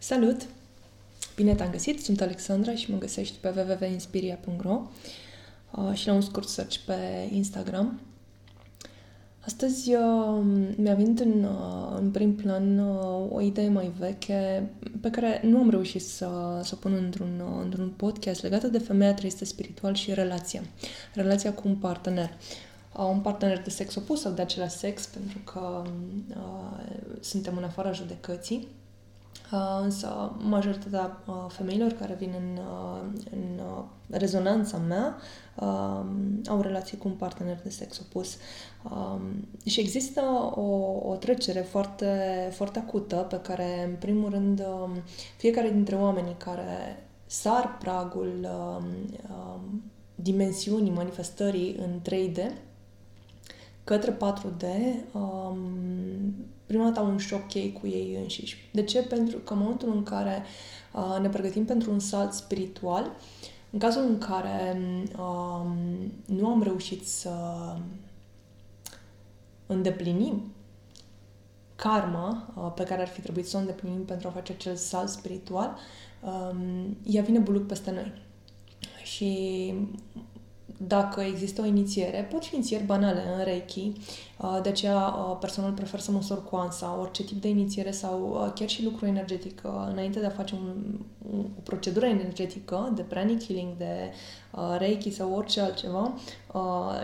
Salut! Bine te-am găsit, sunt Alexandra și mă găsești pe www.inspiria.ro uh, și la un scurt search pe Instagram. Astăzi uh, mi-a venit în, uh, în prim plan o idee mai veche pe care nu am reușit să, să o pun într-un, într-un podcast legată de femeia trăită spiritual și relația. Relația cu un partener un partener de sex opus sau de același sex, pentru că uh, suntem în afara judecății. Uh, însă majoritatea uh, femeilor care vin în, uh, în uh, rezonanța mea uh, au relații cu un partener de sex opus. Uh, și există o, o trecere foarte, foarte acută pe care, în primul rând, uh, fiecare dintre oamenii care sar pragul uh, uh, dimensiunii manifestării în 3D către 4D, um, prima dată au un șoc ei cu ei înșiși. De ce? Pentru că în momentul în care uh, ne pregătim pentru un salt spiritual, în cazul în care um, nu am reușit să îndeplinim karma uh, pe care ar fi trebuit să o îndeplinim pentru a face acel salt spiritual, um, ea vine buluc peste noi. Și dacă există o inițiere, pot fi inițieri banale în Reiki, uh, de aceea uh, personal prefer să măsor coansa, orice tip de inițiere sau uh, chiar și lucru energetic înainte de a face un, o procedură energetică de pranic healing, de Reiki sau orice altceva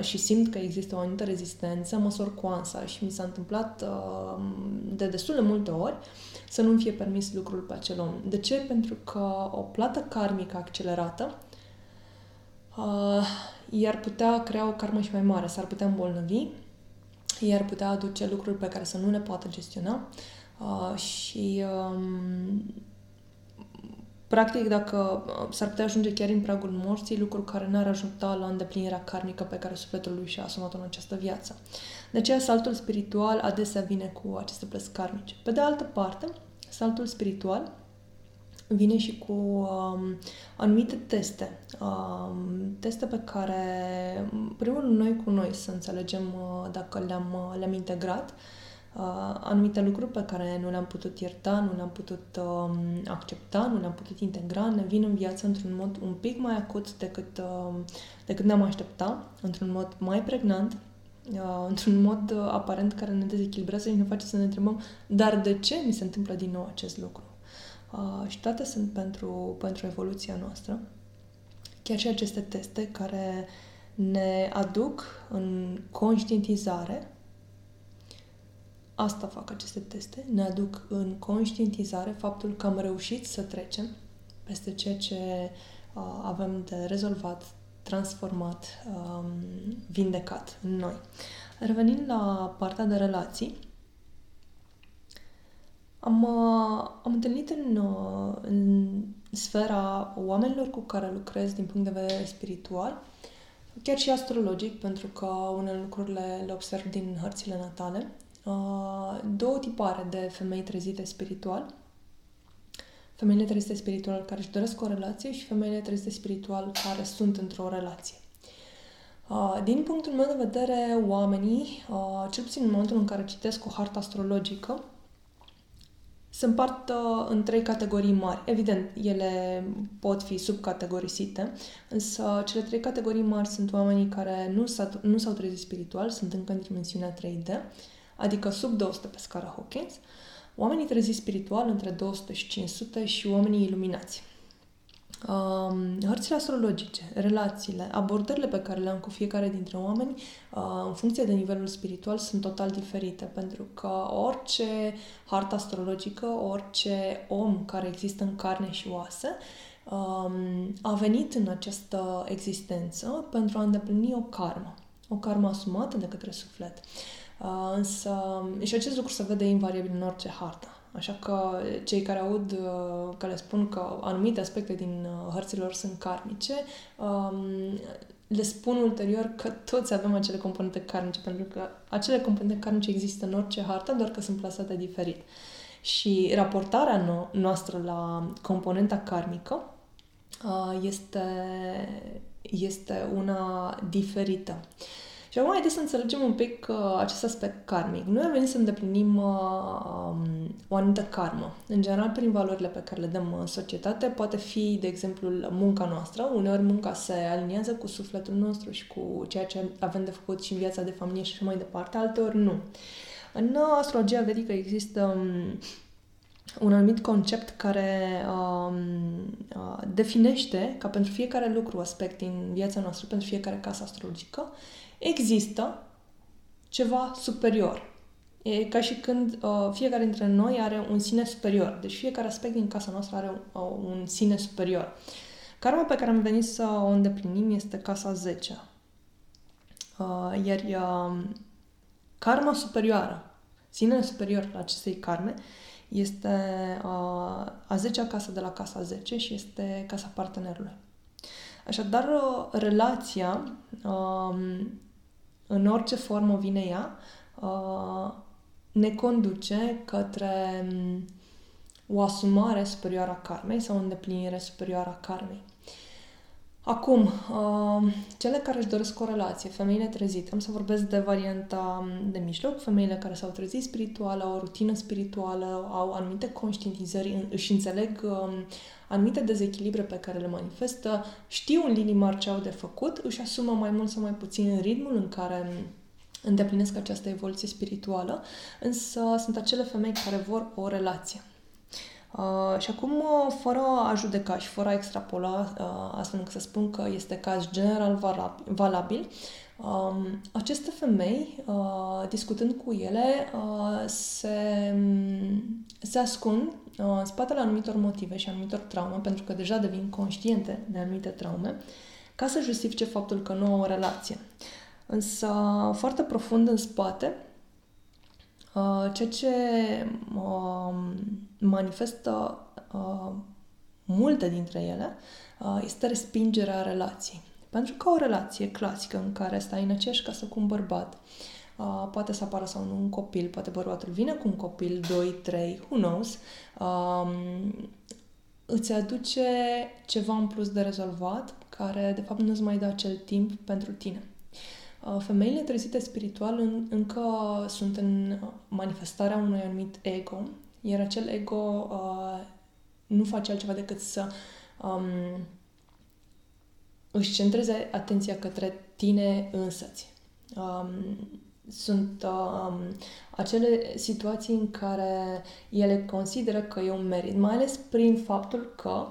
și simt că există o anumită rezistență, măsor coansa și mi s-a întâmplat de destul de multe ori să nu-mi fie permis lucrul pe acel om. De ce? Pentru că o plată karmică accelerată uh, i-ar putea crea o karmă și mai mare, s-ar putea îmbolnăvi, i-ar putea aduce lucruri pe care să nu le poată gestiona uh, și um, practic dacă uh, s-ar putea ajunge chiar în pragul morții, lucru care n-ar ajuta la îndeplinirea karmică pe care sufletul lui și-a asumat-o în această viață. De aceea saltul spiritual adesea vine cu aceste plăți karmice. Pe de altă parte, saltul spiritual vine și cu um, anumite teste. Um, teste pe care, primul noi cu noi, să înțelegem uh, dacă le-am, uh, le-am integrat, uh, anumite lucruri pe care nu le-am putut ierta, nu le-am putut um, accepta, nu le-am putut integra, ne vin în viață într-un mod un pic mai acut decât, uh, decât ne-am aștepta, într-un mod mai pregnant, uh, într-un mod uh, aparent care ne dezechilibrează și ne face să ne întrebăm dar de ce mi se întâmplă din nou acest lucru? Uh, și toate sunt pentru, pentru evoluția noastră. Chiar și aceste teste care ne aduc în conștientizare Asta fac aceste teste, ne aduc în conștientizare faptul că am reușit să trecem peste ceea ce uh, avem de rezolvat, transformat, um, vindecat în noi. Revenind la partea de relații, am, uh, am întâlnit în, uh, în sfera oamenilor cu care lucrez din punct de vedere spiritual, chiar și astrologic, pentru că unele lucruri le, le observ din hărțile natale, uh, două tipare de femei trezite spiritual. Femeile trezite spiritual care își doresc o relație și femeile trezite spiritual care sunt într-o relație. Din punctul meu de vedere, oamenii, cel puțin în momentul în care citesc o hartă astrologică, se împart uh, în trei categorii mari. Evident, ele pot fi subcategorisite, însă cele trei categorii mari sunt oamenii care nu, s-au, nu s-au trezit spiritual, sunt încă în dimensiunea 3D, adică sub 200 pe scara Hawkins, oamenii treziți spiritual între 200 și 500 și oamenii iluminați um, hărțile astrologice, relațiile, abordările pe care le am cu fiecare dintre oameni, uh, în funcție de nivelul spiritual, sunt total diferite, pentru că orice hartă astrologică, orice om care există în carne și oase, um, a venit în această existență pentru a îndeplini o karmă, o karmă asumată de către suflet. Uh, însă, și acest lucru se vede invariabil în orice hartă. Așa că cei care aud uh, că le spun că anumite aspecte din uh, hărților sunt karmice, um, le spun ulterior că toți avem acele componente karmice, pentru că acele componente karmice există în orice hartă, doar că sunt plasate diferit. Și raportarea no- noastră la componenta karmică uh, este, este una diferită. Și acum haideți să înțelegem un pic uh, acest aspect karmic. Noi am venit să îndeplinim uh, um, o anumită karmă. În general, prin valorile pe care le dăm în societate, poate fi, de exemplu, munca noastră. Uneori munca se aliniază cu sufletul nostru și cu ceea ce avem de făcut și în viața de familie și așa mai departe, alteori nu. În astrologia vedică există um, un anumit concept care um, uh, definește ca pentru fiecare lucru, aspect din viața noastră, pentru fiecare casă astrologică, există ceva superior. E ca și când uh, fiecare dintre noi are un sine superior. Deci fiecare aspect din casa noastră are un, uh, un sine superior. Karma pe care am venit să o îndeplinim este casa 10. Uh, iar uh, karma superioară, sinele superior la acestei karme, este uh, a 10-a casă de la casa 10 și este casa partenerului. Așadar, uh, relația, uh, în orice formă vine ea, uh, ne conduce către um, o asumare superioară a karmei sau o îndeplinire superioară a karmei. Acum, uh, cele care își doresc o relație, femeile trezite, am să vorbesc de varianta um, de mijloc, femeile care s-au trezit spiritual, au o rutină spirituală, au anumite conștientizări, își înțeleg um, anumite dezechilibre pe care le manifestă, știu în linii mari ce au de făcut, își asumă mai mult sau mai puțin ritmul în care um, îndeplinesc această evoluție spirituală, însă sunt acele femei care vor o relație. Uh, și acum, uh, fără a judeca și fără a extrapola, uh, astfel încât să spun că este caz general valabil, uh, aceste femei, uh, discutând cu ele, uh, se, se ascund uh, în spatele anumitor motive și anumitor traume, pentru că deja devin conștiente de anumite traume, ca să justifice faptul că nu au o relație. Însă, foarte profund în spate, Uh, ceea ce uh, manifestă uh, multe dintre ele uh, este respingerea relației. Pentru că o relație clasică în care stai în aceeași casă cu un bărbat, uh, poate să apară sau nu un copil, poate bărbatul vine cu un copil, 2, 3, who knows, uh, îți aduce ceva în plus de rezolvat care de fapt nu-ți mai dă acel timp pentru tine. Uh, femeile trezite spiritual în, încă sunt în manifestarea unui anumit ego, iar acel ego uh, nu face altceva decât să um, își centreze atenția către tine însăți. Um, sunt um, acele situații în care ele consideră că e un merit, mai ales prin faptul că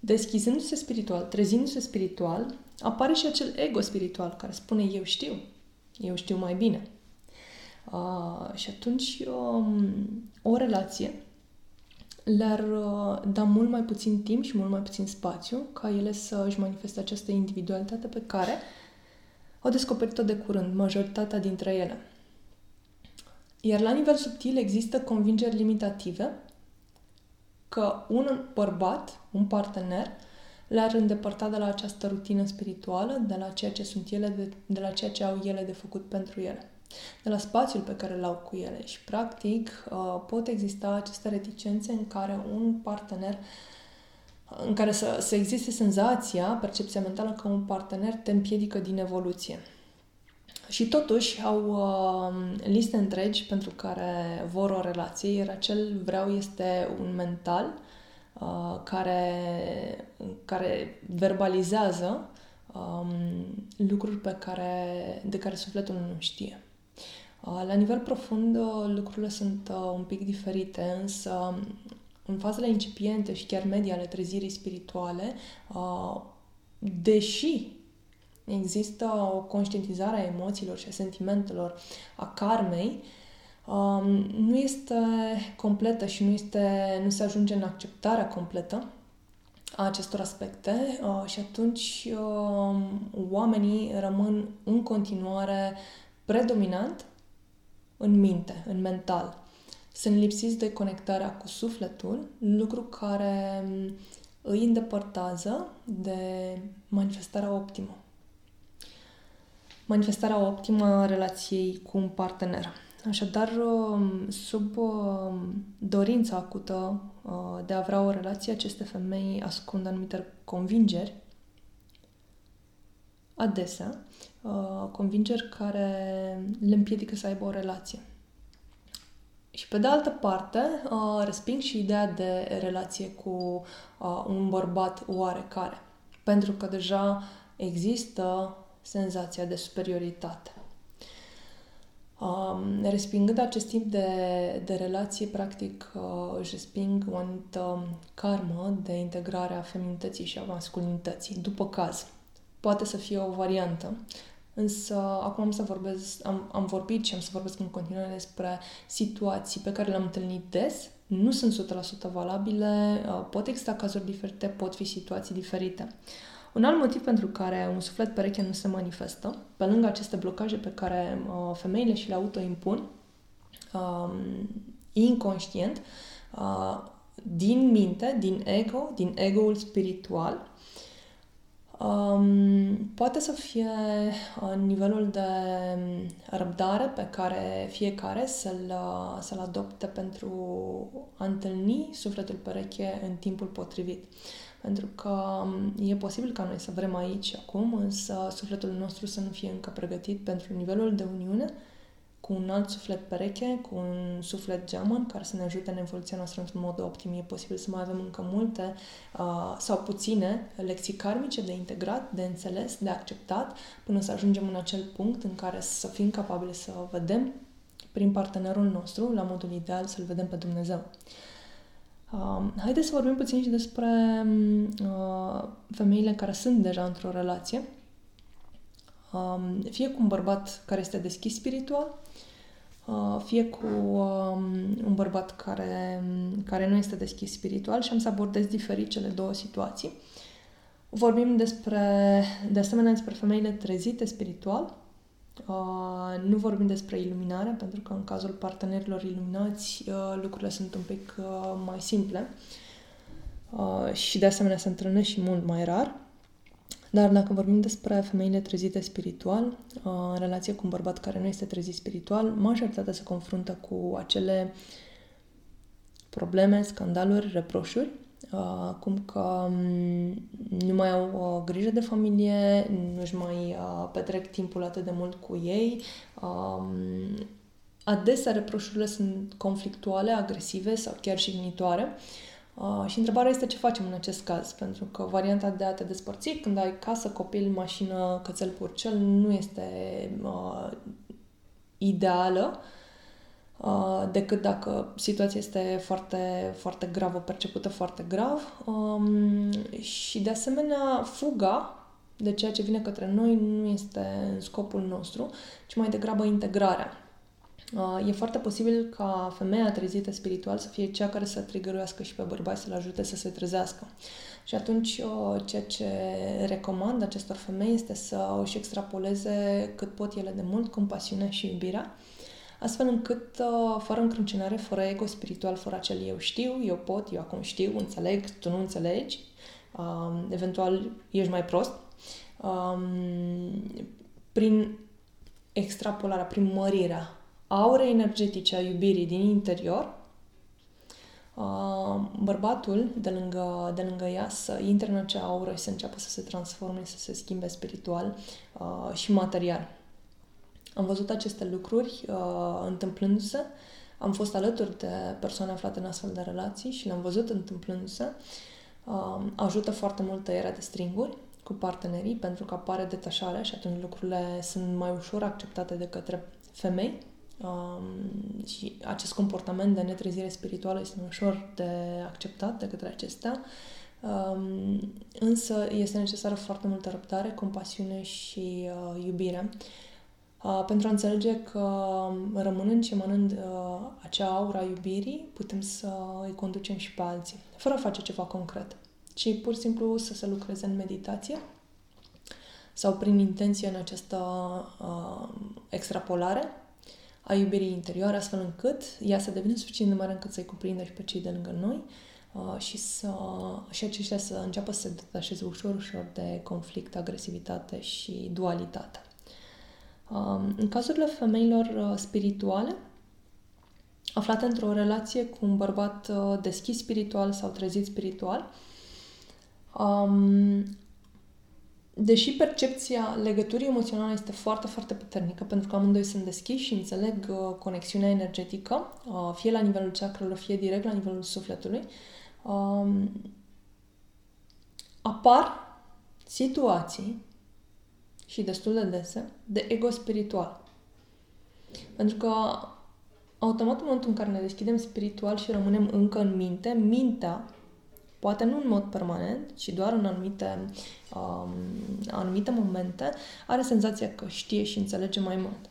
deschizându-se spiritual, trezindu-se spiritual, apare și acel ego spiritual care spune eu știu, eu știu mai bine. Uh, și atunci um, o relație le-ar uh, da mult mai puțin timp și mult mai puțin spațiu ca ele să își manifeste această individualitate pe care au descoperit-o de curând, majoritatea dintre ele. Iar la nivel subtil există convingeri limitative că un bărbat, un partener, le-ar îndepărta de la această rutină spirituală, de la ceea ce sunt ele, de, de la ceea ce au ele de făcut pentru ele, de la spațiul pe care l-au cu ele. Și, practic, uh, pot exista aceste reticențe în care un partener în care să, să existe senzația, percepția mentală că un partener te împiedică din evoluție. Și totuși au uh, liste întregi pentru care vor o relație, iar acel vreau este un mental uh, care, care verbalizează um, lucruri pe care, de care sufletul nu știe. Uh, la nivel profund, uh, lucrurile sunt uh, un pic diferite, însă în fazele incipiente și chiar media ale trezirii spirituale, uh, deși există o conștientizare a emoțiilor și a sentimentelor, a karmei, um, nu este completă și nu, este, nu se ajunge în acceptarea completă a acestor aspecte uh, și atunci uh, oamenii rămân în continuare predominant în minte, în mental. Sunt lipsiți de conectarea cu sufletul, lucru care îi îndepărtează de manifestarea optimă manifestarea optimă a relației cu un partener. Așadar, um, sub um, dorința acută uh, de a avea o relație, aceste femei ascund anumite convingeri adesea uh, convingeri care le împiedică să aibă o relație. Și pe de altă parte, uh, resping și ideea de relație cu uh, un bărbat oarecare. Pentru că deja există senzația de superioritate. Um, respingând acest tip de, de relație, practic uh, își resping o anumită karmă de integrare a feminității și a masculinității, după caz. Poate să fie o variantă, însă acum am să vorbesc, am, am vorbit și am să vorbesc în continuare despre situații pe care le-am întâlnit des, nu sunt 100% valabile, uh, pot exista cazuri diferite, pot fi situații diferite. Un alt motiv pentru care un suflet pereche nu se manifestă, pe lângă aceste blocaje pe care uh, femeile și le autoimpun, uh, inconștient, uh, din minte, din ego, din ego-ul spiritual, um, poate să fie uh, nivelul de răbdare pe care fiecare să-l, uh, să-l adopte pentru a întâlni sufletul pereche în timpul potrivit. Pentru că um, e posibil ca noi să vrem aici acum, însă sufletul nostru să nu fie încă pregătit pentru nivelul de uniune cu un alt suflet pereche, cu un suflet geamăn care să ne ajute în evoluția noastră într-un mod optim. E posibil să mai avem încă multe uh, sau puține lecții karmice de integrat, de înțeles, de acceptat, până să ajungem în acel punct în care să fim capabili să vedem prin partenerul nostru, la modul ideal, să-L vedem pe Dumnezeu. Uh, haideți să vorbim puțin și despre uh, femeile care sunt deja într-o relație, um, fie cu un bărbat care este deschis spiritual, uh, fie cu um, un bărbat care, care nu este deschis spiritual și am să abordez diferit cele două situații. Vorbim despre, de asemenea despre femeile trezite spiritual, Uh, nu vorbim despre iluminare, pentru că în cazul partenerilor iluminați uh, lucrurile sunt un pic uh, mai simple uh, și de asemenea se întâlnesc și mult mai rar. Dar dacă vorbim despre femeile trezite spiritual, uh, în relație cu un bărbat care nu este trezit spiritual, majoritatea se confruntă cu acele probleme, scandaluri, reproșuri Uh, cum că um, nu mai au uh, grijă de familie, nu-și mai uh, petrec timpul atât de mult cu ei. Uh, adesea reproșurile sunt conflictuale, agresive sau chiar jignitoare. Uh, și întrebarea este ce facem în acest caz, pentru că varianta de a te despărți când ai casă, copil, mașină, cățel, purcel nu este uh, ideală. Uh, Uh, decât dacă situația este foarte, foarte gravă, percepută foarte grav. Um, și, de asemenea, fuga de ceea ce vine către noi nu este în scopul nostru, ci mai degrabă integrarea. Uh, e foarte posibil ca femeia trezită spiritual să fie cea care să trigăruiască și pe bărbați, să-l ajute să se trezească. Și atunci, uh, ceea ce recomand acestor femei este să își extrapoleze cât pot ele de mult compasiunea și iubirea, astfel încât, uh, fără încrâncenare, fără ego spiritual, fără acel eu știu, eu pot, eu acum știu, înțeleg, tu nu înțelegi, um, eventual ești mai prost, um, prin extrapolarea, prin mărirea aurei energetice a iubirii din interior, uh, bărbatul de lângă, de lângă ea să intre în acea aură și să înceapă să se transforme, să se schimbe spiritual uh, și material. Am văzut aceste lucruri uh, întâmplându-se, am fost alături de persoane aflate în astfel de relații și le-am văzut întâmplându-se. Uh, ajută foarte mult tăierea de stringuri cu partenerii pentru că apare detașarea și atunci lucrurile sunt mai ușor acceptate de către femei um, și acest comportament de netrezire spirituală este mai ușor de acceptat de către acestea. Um, însă este necesară foarte multă răbdare, compasiune și uh, iubire Uh, pentru a înțelege că um, rămânând și mănând uh, acea aura iubirii, putem să îi conducem și pe alții, fără a face ceva concret, ci pur și simplu să se lucreze în meditație sau prin intenție în această uh, extrapolare a iubirii interioare, astfel încât ea să devină suficient de mare încât să-i cuprindă și pe cei de lângă noi uh, și, să, și aceștia să înceapă să se detașeze ușor, ușor de conflict, agresivitate și dualitate. Um, în cazurile femeilor uh, spirituale, aflate într-o relație cu un bărbat uh, deschis spiritual sau trezit spiritual, um, deși percepția legăturii emoționale este foarte, foarte puternică, pentru că amândoi sunt deschiși și înțeleg uh, conexiunea energetică, uh, fie la nivelul chakrelor, fie direct la nivelul sufletului, uh, apar situații și destul de dese de ego spiritual. Pentru că automat în momentul în care ne deschidem spiritual și rămânem încă în minte, mintea poate nu în mod permanent, ci doar în anumite, um, anumite momente, are senzația că știe și înțelege mai mult.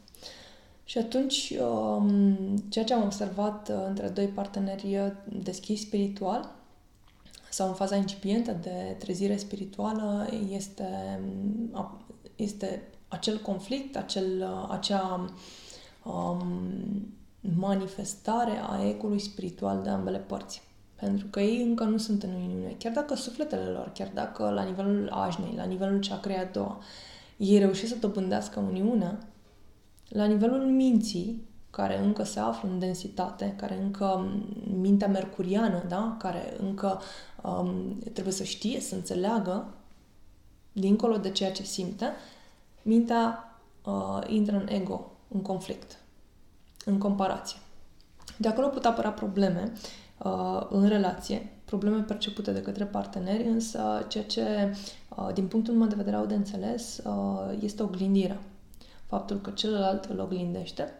Și atunci, um, ceea ce am observat uh, între doi parteneri uh, deschiși spiritual sau în faza incipientă de trezire spirituală este, um, este acel conflict, acel, uh, acea um, manifestare a ecului spiritual de ambele părți. Pentru că ei încă nu sunt în uniune. Chiar dacă sufletele lor, chiar dacă la nivelul ajnei, la nivelul chakrei a doua, ei reușesc să dobândească uniunea, la nivelul minții, care încă se află în densitate, care încă mintea mercuriană, da? care încă um, trebuie să știe, să înțeleagă, dincolo de ceea ce simte, mintea uh, intră în ego, în conflict, în comparație. De acolo pot apăra probleme uh, în relație, probleme percepute de către parteneri, însă ceea ce, uh, din punctul meu de vedere, au de înțeles uh, este oglindirea. Faptul că celălalt îl oglindește.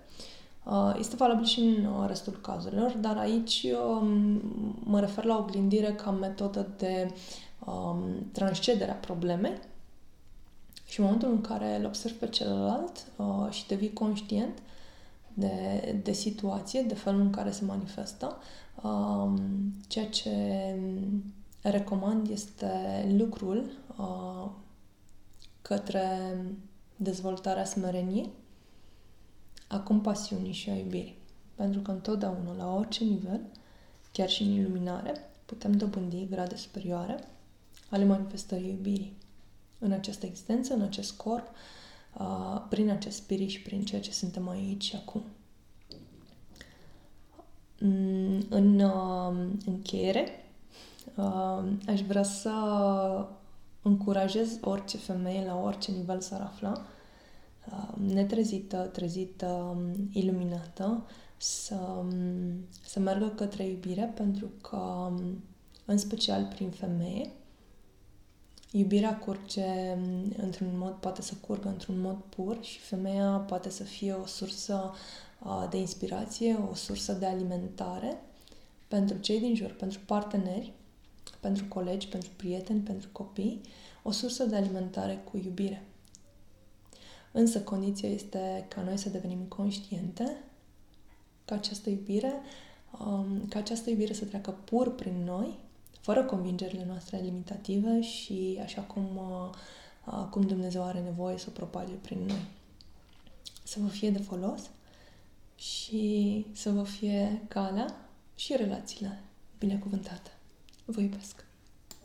Uh, este valabil și în uh, restul cazurilor, dar aici uh, mă refer la oglindire ca metodă de um, transcedere a problemei și în momentul în care îl observi pe celălalt uh, și devii conștient de, de situație, de felul în care se manifestă, Um, ceea ce recomand este lucrul uh, către dezvoltarea smereniei, a compasiunii și a iubirii. Pentru că întotdeauna, la orice nivel, chiar și în iluminare, putem dobândi grade superioare ale manifestării iubirii. În această existență, în acest corp, uh, prin acest spirit și prin ceea ce suntem aici și acum. Mm, în uh, încheiere, uh, aș vrea să încurajez orice femeie la orice nivel s-ar afla, uh, netrezită, trezită, iluminată, să, um, să meargă către iubire, pentru că, um, în special prin femeie, iubirea curge într-un mod, poate să curgă într-un mod pur și femeia poate să fie o sursă de inspirație, o sursă de alimentare pentru cei din jur, pentru parteneri, pentru colegi, pentru prieteni, pentru copii, o sursă de alimentare cu iubire. Însă condiția este ca noi să devenim conștiente ca această iubire, ca această iubire să treacă pur prin noi, fără convingerile noastre limitative și așa cum, cum Dumnezeu are nevoie să o propage prin noi. Să vă fie de folos și să vă fie calea și relațiile binecuvântate. Vă iubesc!